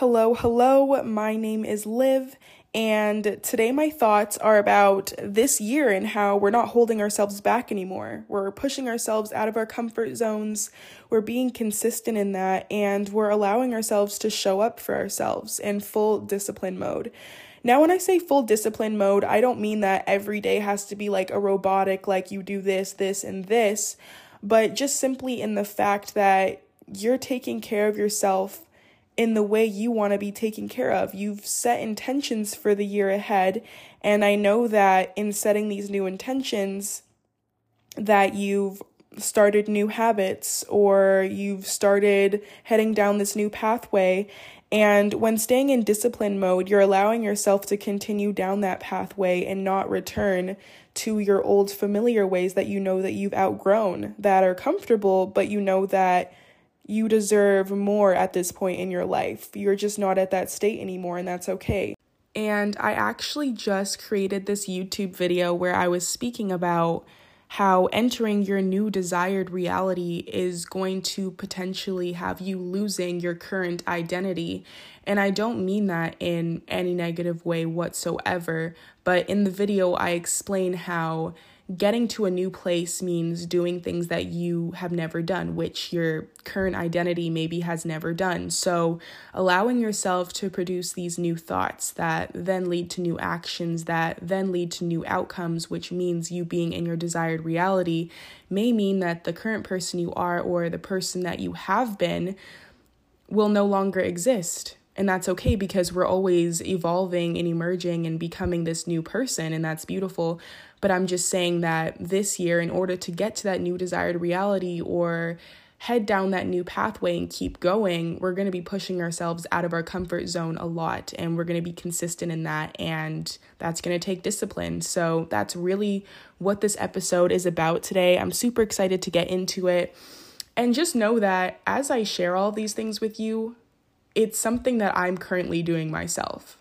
Hello, hello. My name is Liv, and today my thoughts are about this year and how we're not holding ourselves back anymore. We're pushing ourselves out of our comfort zones, we're being consistent in that, and we're allowing ourselves to show up for ourselves in full discipline mode. Now, when I say full discipline mode, I don't mean that every day has to be like a robotic, like you do this, this, and this, but just simply in the fact that you're taking care of yourself in the way you want to be taken care of. You've set intentions for the year ahead, and I know that in setting these new intentions that you've started new habits or you've started heading down this new pathway and when staying in discipline mode, you're allowing yourself to continue down that pathway and not return to your old familiar ways that you know that you've outgrown, that are comfortable, but you know that you deserve more at this point in your life. You're just not at that state anymore, and that's okay. And I actually just created this YouTube video where I was speaking about how entering your new desired reality is going to potentially have you losing your current identity. And I don't mean that in any negative way whatsoever, but in the video, I explain how getting to a new place means doing things that you have never done, which your current identity maybe has never done. So, allowing yourself to produce these new thoughts that then lead to new actions, that then lead to new outcomes, which means you being in your desired reality, may mean that the current person you are or the person that you have been will no longer exist. And that's okay because we're always evolving and emerging and becoming this new person, and that's beautiful. But I'm just saying that this year, in order to get to that new desired reality or head down that new pathway and keep going, we're going to be pushing ourselves out of our comfort zone a lot and we're going to be consistent in that. And that's going to take discipline. So that's really what this episode is about today. I'm super excited to get into it. And just know that as I share all these things with you, it's something that I'm currently doing myself.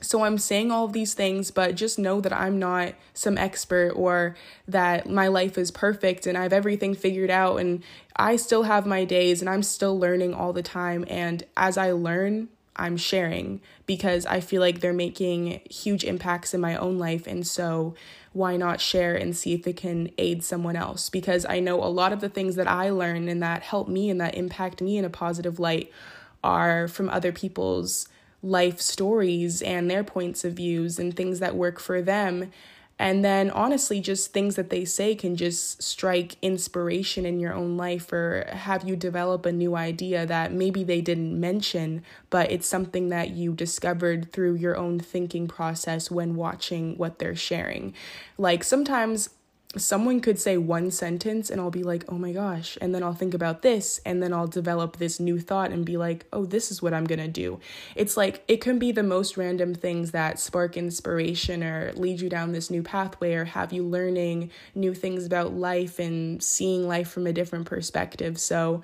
So I'm saying all of these things, but just know that I'm not some expert or that my life is perfect and I have everything figured out and I still have my days and I'm still learning all the time. And as I learn, I'm sharing because I feel like they're making huge impacts in my own life. And so why not share and see if it can aid someone else? Because I know a lot of the things that I learn and that help me and that impact me in a positive light are from other people's life stories and their points of views and things that work for them. And then honestly, just things that they say can just strike inspiration in your own life or have you develop a new idea that maybe they didn't mention, but it's something that you discovered through your own thinking process when watching what they're sharing. Like sometimes someone could say one sentence and I'll be like, oh my gosh. And then I'll think about this and then I'll develop this new thought and be like, oh, this is what I'm gonna do. It's like it can be the most random things that spark inspiration or lead you down this new pathway or have you learning new things about life and seeing life from a different perspective. So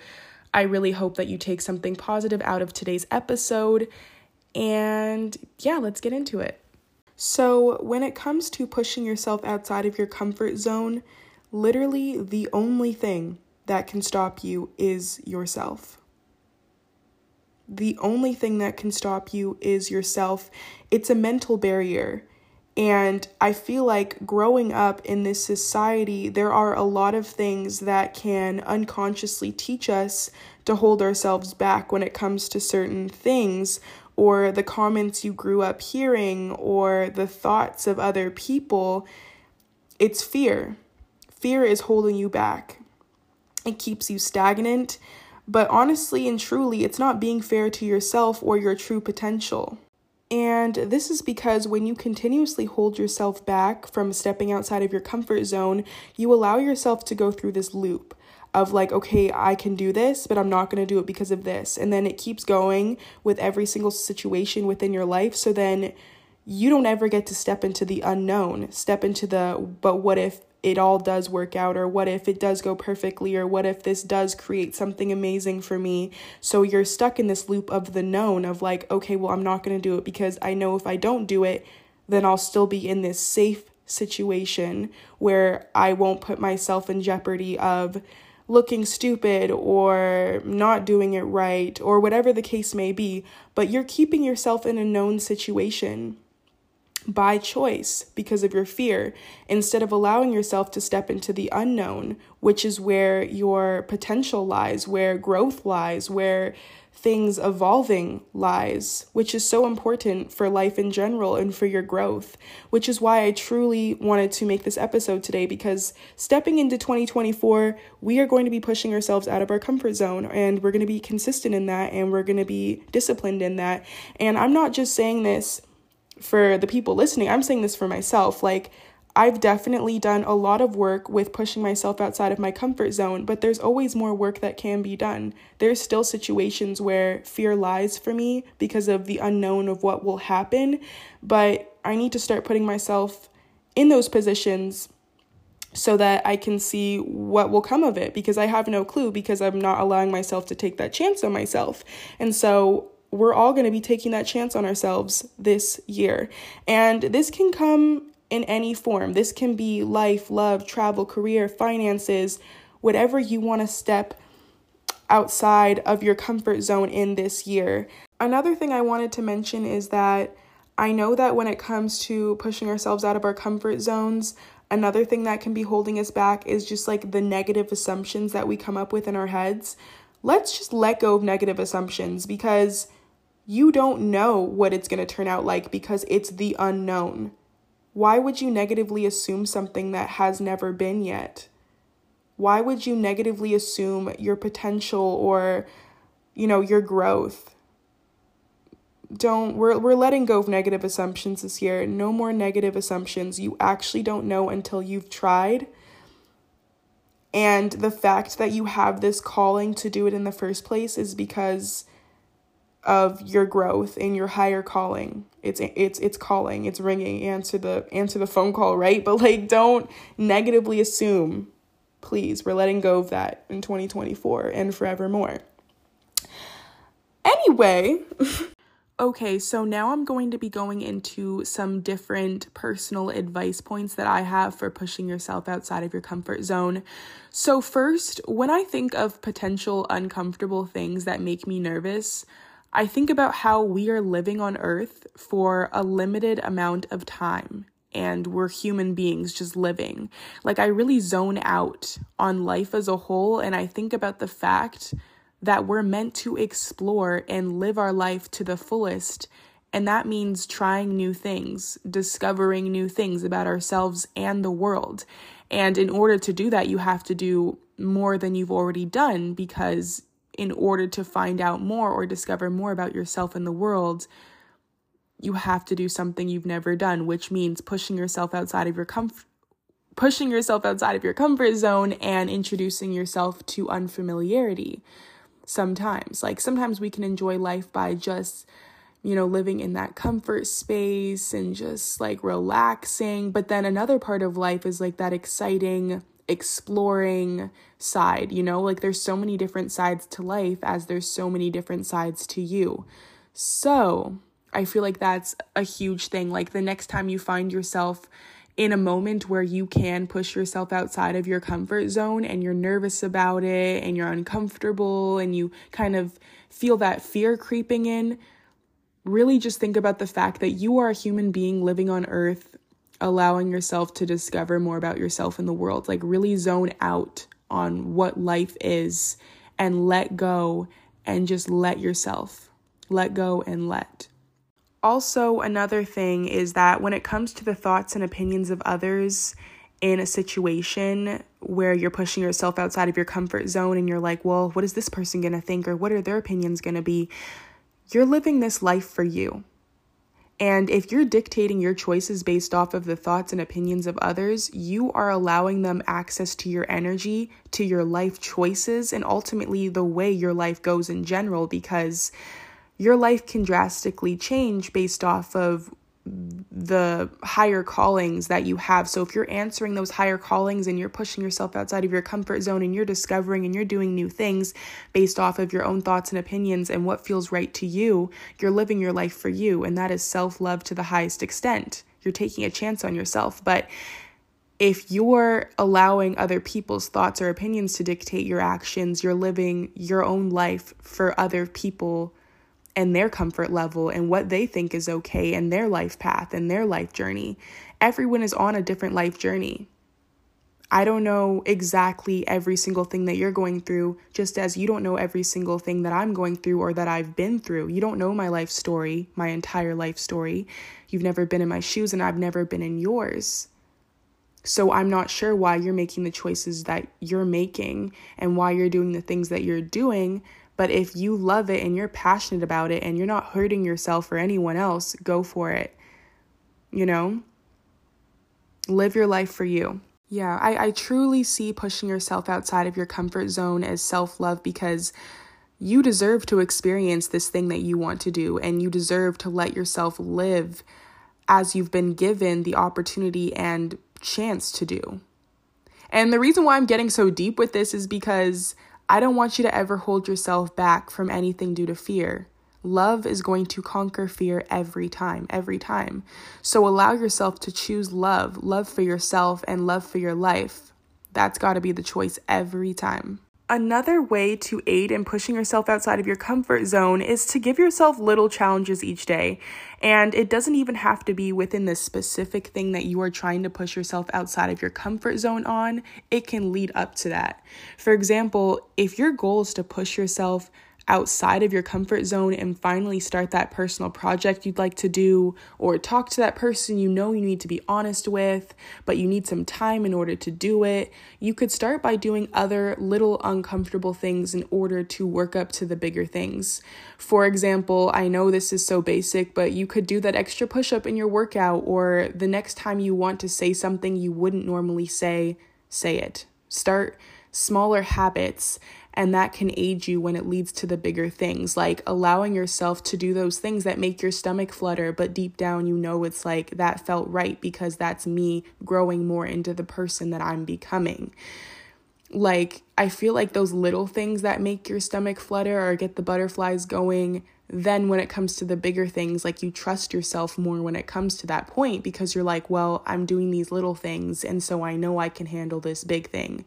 I really hope that you take something positive out of today's episode. And yeah, let's get into it. So, when it comes to pushing yourself outside of your comfort zone, literally the only thing that can stop you is yourself. The only thing that can stop you is yourself. It's a mental barrier. And I feel like growing up in this society, there are a lot of things that can unconsciously teach us to hold ourselves back when it comes to certain things or the comments you grew up hearing or the thoughts of other people, it's fear. Fear is holding you back. It keeps you stagnant, but honestly and truly, it's not being fair to yourself or your true potential. And this is because when you continuously hold yourself back from stepping outside of your comfort zone, you allow yourself to go through this loop of like, okay, I can do this, but I'm not going to do it because of this. And then it keeps going with every single situation within your life. So then you don't ever get to step into the unknown, step into the, but what if it all does work out, or what if it does go perfectly, or what if this does create something amazing for me? So you're stuck in this loop of the known of like, okay, well, I'm not going to do it because I know if I don't do it, then I'll still be in this safe situation where I won't put myself in jeopardy of looking stupid or not doing it right or whatever the case may be, but you're keeping yourself in a known situation by choice because of your fear instead of allowing yourself to step into the unknown, which is where your potential lies, where growth lies, where things evolving lies, which is so important for life in general and for your growth, which is why I truly wanted to make this episode today because stepping into 2024, we are going to be pushing ourselves out of our comfort zone and we're going to be consistent in that and we're going to be disciplined in that. And I'm not just saying this for the people listening, I'm saying this for myself. Like, I've definitely done a lot of work with pushing myself outside of my comfort zone, but there's always more work that can be done. There's still situations where fear lies for me because of the unknown of what will happen, but I need to start putting myself in those positions so that I can see what will come of it because I have no clue because I'm not allowing myself to take that chance on myself. And so we're all going to be taking that chance on ourselves this year. And this can come in any form. This can be life, love, travel, career, finances, whatever you want to step outside of your comfort zone in this year. Another thing I wanted to mention is that I know that when it comes to pushing ourselves out of our comfort zones, another thing that can be holding us back is just like the negative assumptions that we come up with in our heads. Let's just let go of negative assumptions because you don't know what it's going to turn out like because it's the unknown. Why would you negatively assume something that has never been yet? Why would you negatively assume your potential or, you know, your growth? Don't we're we're letting go of negative assumptions this year. No more negative assumptions. You actually don't know until you've tried. And the fact that you have this calling to do it in the first place is because of your growth and your higher calling. It's it's it's calling, it's ringing. Answer the answer the phone call, right? But like don't negatively assume. Please, we're letting go of that in 2024 and forevermore. Anyway, okay, so now I'm going to be going into some different personal advice points that I have for pushing yourself outside of your comfort zone. So, first, when I think of potential uncomfortable things that make me nervous, I think about how we are living on earth for a limited amount of time and we're human beings just living. Like, I really zone out on life as a whole, and I think about the fact that we're meant to explore and live our life to the fullest. And that means trying new things, discovering new things about ourselves and the world. And in order to do that, you have to do more than you've already done because in order to find out more or discover more about yourself and the world, you have to do something you've never done, which means pushing yourself outside of your comfort pushing yourself outside of your comfort zone and introducing yourself to unfamiliarity. Sometimes, like sometimes we can enjoy life by just you know, living in that comfort space and just like relaxing. But then another part of life is like that exciting exploring side, you know? Like there's so many different sides to life as there's so many different sides to you. So, I feel like that's a huge thing. Like the next time you find yourself in a moment where you can push yourself outside of your comfort zone and you're nervous about it and you're uncomfortable and you kind of feel that fear creeping in, really just think about the fact that you are a human being living on earth allowing yourself to discover more about yourself in the world. Like, really zone out on what life is and let go and just let yourself let go and let. Also, another thing is that when it comes to the thoughts and opinions of others in a situation where you're pushing yourself outside of your comfort zone and you're like, well, what is this person gonna think or what are their opinions gonna be? You're living this life for you. And if you're dictating your choices based off of the thoughts and opinions of others, you are allowing them access to your energy, to your life choices, and ultimately the way your life goes in general because your life can drastically change based off of the higher callings that you have. So if you're answering those higher callings and you're pushing yourself outside of your comfort zone and you're discovering and you're doing new things based off of your own thoughts and opinions and what feels right to you, you're living your life for you and that is self-love to the highest extent. You're taking a chance on yourself, but if you're allowing other people's thoughts or opinions to dictate your actions, you're living your own life for other people and their comfort level and what they think is okay and their life path and their life journey. Everyone is on a different life journey. I don't know exactly every single thing that you're going through, just as you don't know every single thing that I'm going through or that I've been through. You don't know my life story, my entire life story. You've never been in my shoes, and I've never been in yours. So I'm not sure why you're making the choices that you're making and why you're doing the things that you're doing. But if you love it and you're passionate about it and you're not hurting yourself or anyone else, go for it. You know? Live your life for you. Yeah, I, I truly see pushing yourself outside of your comfort zone as self love because you deserve to experience this thing that you want to do and you deserve to let yourself live as you've been given the opportunity and chance to do. And the reason why I'm getting so deep with this is because I don't want you to ever hold yourself back from anything due to fear. Love is going to conquer fear every time, every time. So allow yourself to choose love, love for yourself, and love for your life. That's got to be the choice every time. Another way to aid in pushing yourself outside of your comfort zone is to give yourself little challenges each day. And it doesn't even have to be within the specific thing that you are trying to push yourself outside of your comfort zone on, it can lead up to that. For example, if your goal is to push yourself outside of your comfort zone and finally start that personal project you'd like to do, or talk to that person you know you need to be honest with, but you need some time in order to do it, you could start by doing other little uncomfortable things in order to work up to the bigger things. For example, I know this is so basic, but you could do that extra push up in your workout, or the next time you want to say something you wouldn't normally say, say it. Start smaller habits and that can aid you when it leads to the bigger things, like allowing yourself to do those things that make your stomach flutter, but deep down you know it's like that felt right because that's me growing more into the person that I'm becoming. Like, I feel like those little things that make your stomach flutter or get the butterflies going then when it comes to the bigger things like you trust yourself more when it comes to that point because you're like well i'm doing these little things and so i know i can handle this big thing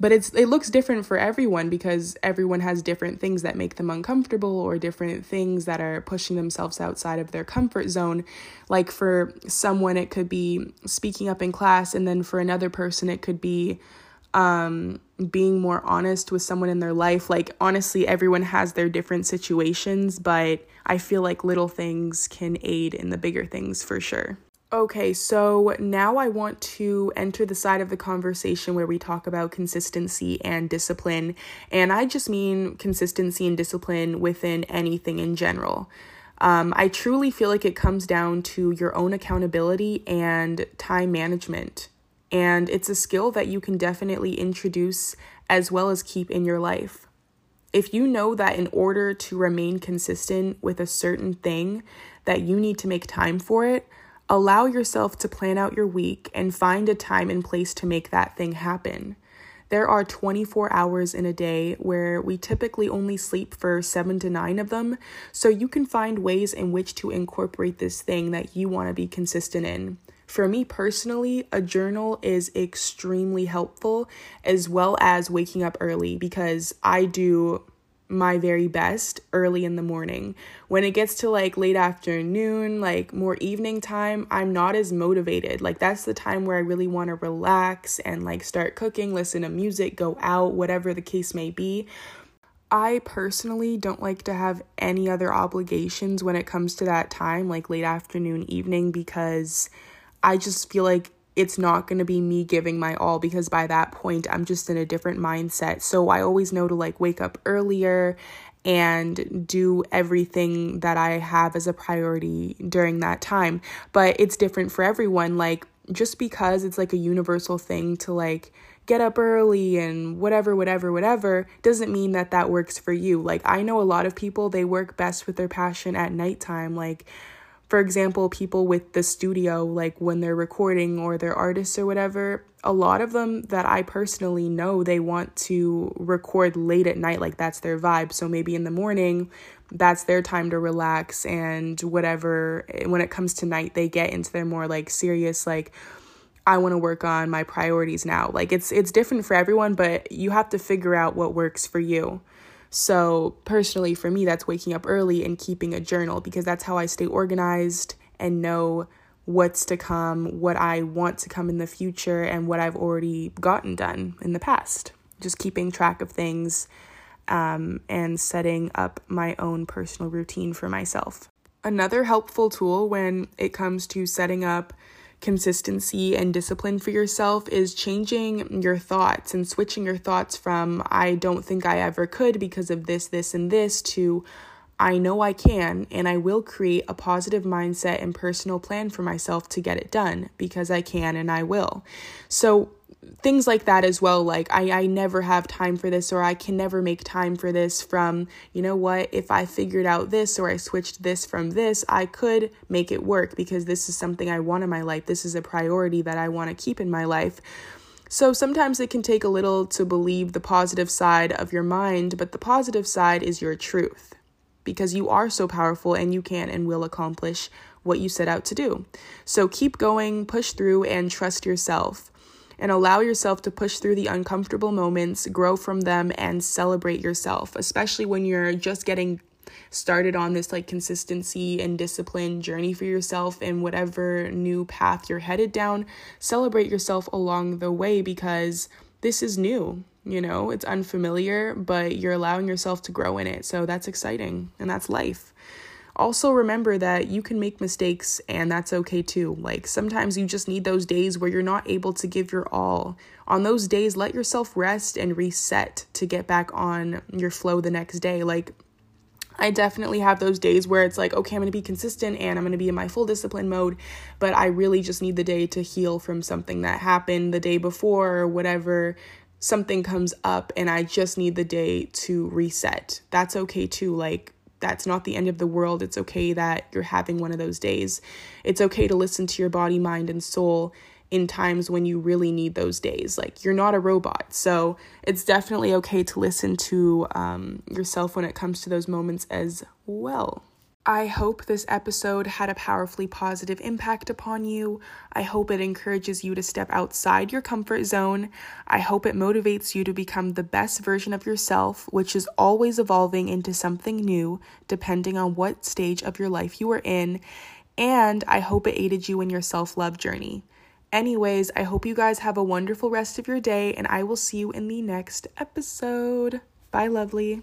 but it's it looks different for everyone because everyone has different things that make them uncomfortable or different things that are pushing themselves outside of their comfort zone. Like for someone it could be speaking up in class and then for another person it could be um, being more honest with someone in their life. Like honestly everyone has their different situations but i feel like little things can aid in the bigger things for sure Okay, so now I want to enter the side of the conversation where we talk about consistency and discipline. And I just mean consistency and discipline within anything in general. Um, I truly feel like it comes down to your own accountability and time management. And it's a skill that you can definitely introduce as well as keep in your life. If you know that in order to remain consistent with a certain thing, that you need to make time for it, Allow yourself to plan out your week and find a time and place to make that thing happen. There are 24 hours in a day where we typically only sleep for seven to nine of them, so you can find ways in which to incorporate this thing that you want to be consistent in. For me personally, a journal is extremely helpful as well as waking up early because I do my very best early in the morning. When it gets to like late afternoon, like more evening time, I'm not as motivated. Like that's the time where I really want to relax and like start cooking, listen to music, go out, whatever the case may be. I personally don't like to have any other obligations when it comes to that time, like late afternoon, evening, because I just feel like it's not going to be me giving my all because by that point I'm just in a different mindset. So I always know to like wake up earlier and do everything that I have as a priority during that time. But it's different for everyone. Like, just because it's like a universal thing to like get up early and whatever, whatever, whatever, doesn't mean that that works for you. Like, I know a lot of people, they work best with their passion at nighttime. Like, for example, people with the studio, like when they're recording or they're artists or whatever, a lot of them that I personally know, they want to record late at night, like that's their vibe. So maybe in the morning, that's their time to relax and whatever. Eh, when it comes to night, they get into their more like serious, like I want to work on my priorities now. Like it's it's different for everyone, but you have to figure out what works for you. So, personally for me that's waking up early and keeping a journal because that's how I stay organized and know what's to come, what I want to come in the future and what I've already gotten done in the past. Just keeping track of things um, and setting up my own personal routine for myself. Another helpful tool when it comes to setting up consistency and discipline for yourself is changing your thoughts and switching your thoughts from I don't think I ever could because of this, this, and this to I know I can and I will create a positive mindset and personal plan for myself to get it done because I can and I will. So, things like that as well like I, I never have time for this or i can never make time for this from you know what if i figured out this or i switched this from this i could make it work because this is something i want in my life. This is a priority that i want to keep in my life. So sometimes it can take a little to believe the positive side of your mind but the positive side is your truth because you are so powerful and you can and will accomplish what you set out to do. So keep going push through and trust yourself and allow yourself to push through the uncomfortable moments, grow from them, and celebrate yourself, especially when you're just getting started on this like consistency and discipline journey for yourself in whatever new path you're headed down. Celebrate yourself along the way because this is new. You know, it's unfamiliar, but you're allowing yourself to grow in it. So that's exciting and that's life. Also, remember that you can make mistakes and that's okay too. Like sometimes you just need those days where you're not able to give your all. On those days, let yourself rest and reset to get back on your flow the next day. Like, I definitely have those days where it's like, okay, I'm gonna be consistent and I'm gonna be in my full discipline mode, but I really just need the day to heal from something that happened the day before or whatever. Something comes up and I just need the day to reset. That's okay too. Like, that's not the end of the world. It's okay that you're having one of those days. It's okay to listen to your body, mind, and soul in times when you really need those days. Like, you're not a robot. So, it's definitely okay to listen to um, yourself when it comes to those moments as well. I hope this episode had a powerfully positive impact upon you. I hope it encourages you to step outside your comfort zone. I hope it motivates you to become the best version of yourself, which is always evolving into something new, depending on what stage of your life you are in. And I hope it aided you in your self love journey. Anyways, I hope you guys have a wonderful rest of your day, and I will see you in the next episode. Bye, lovely.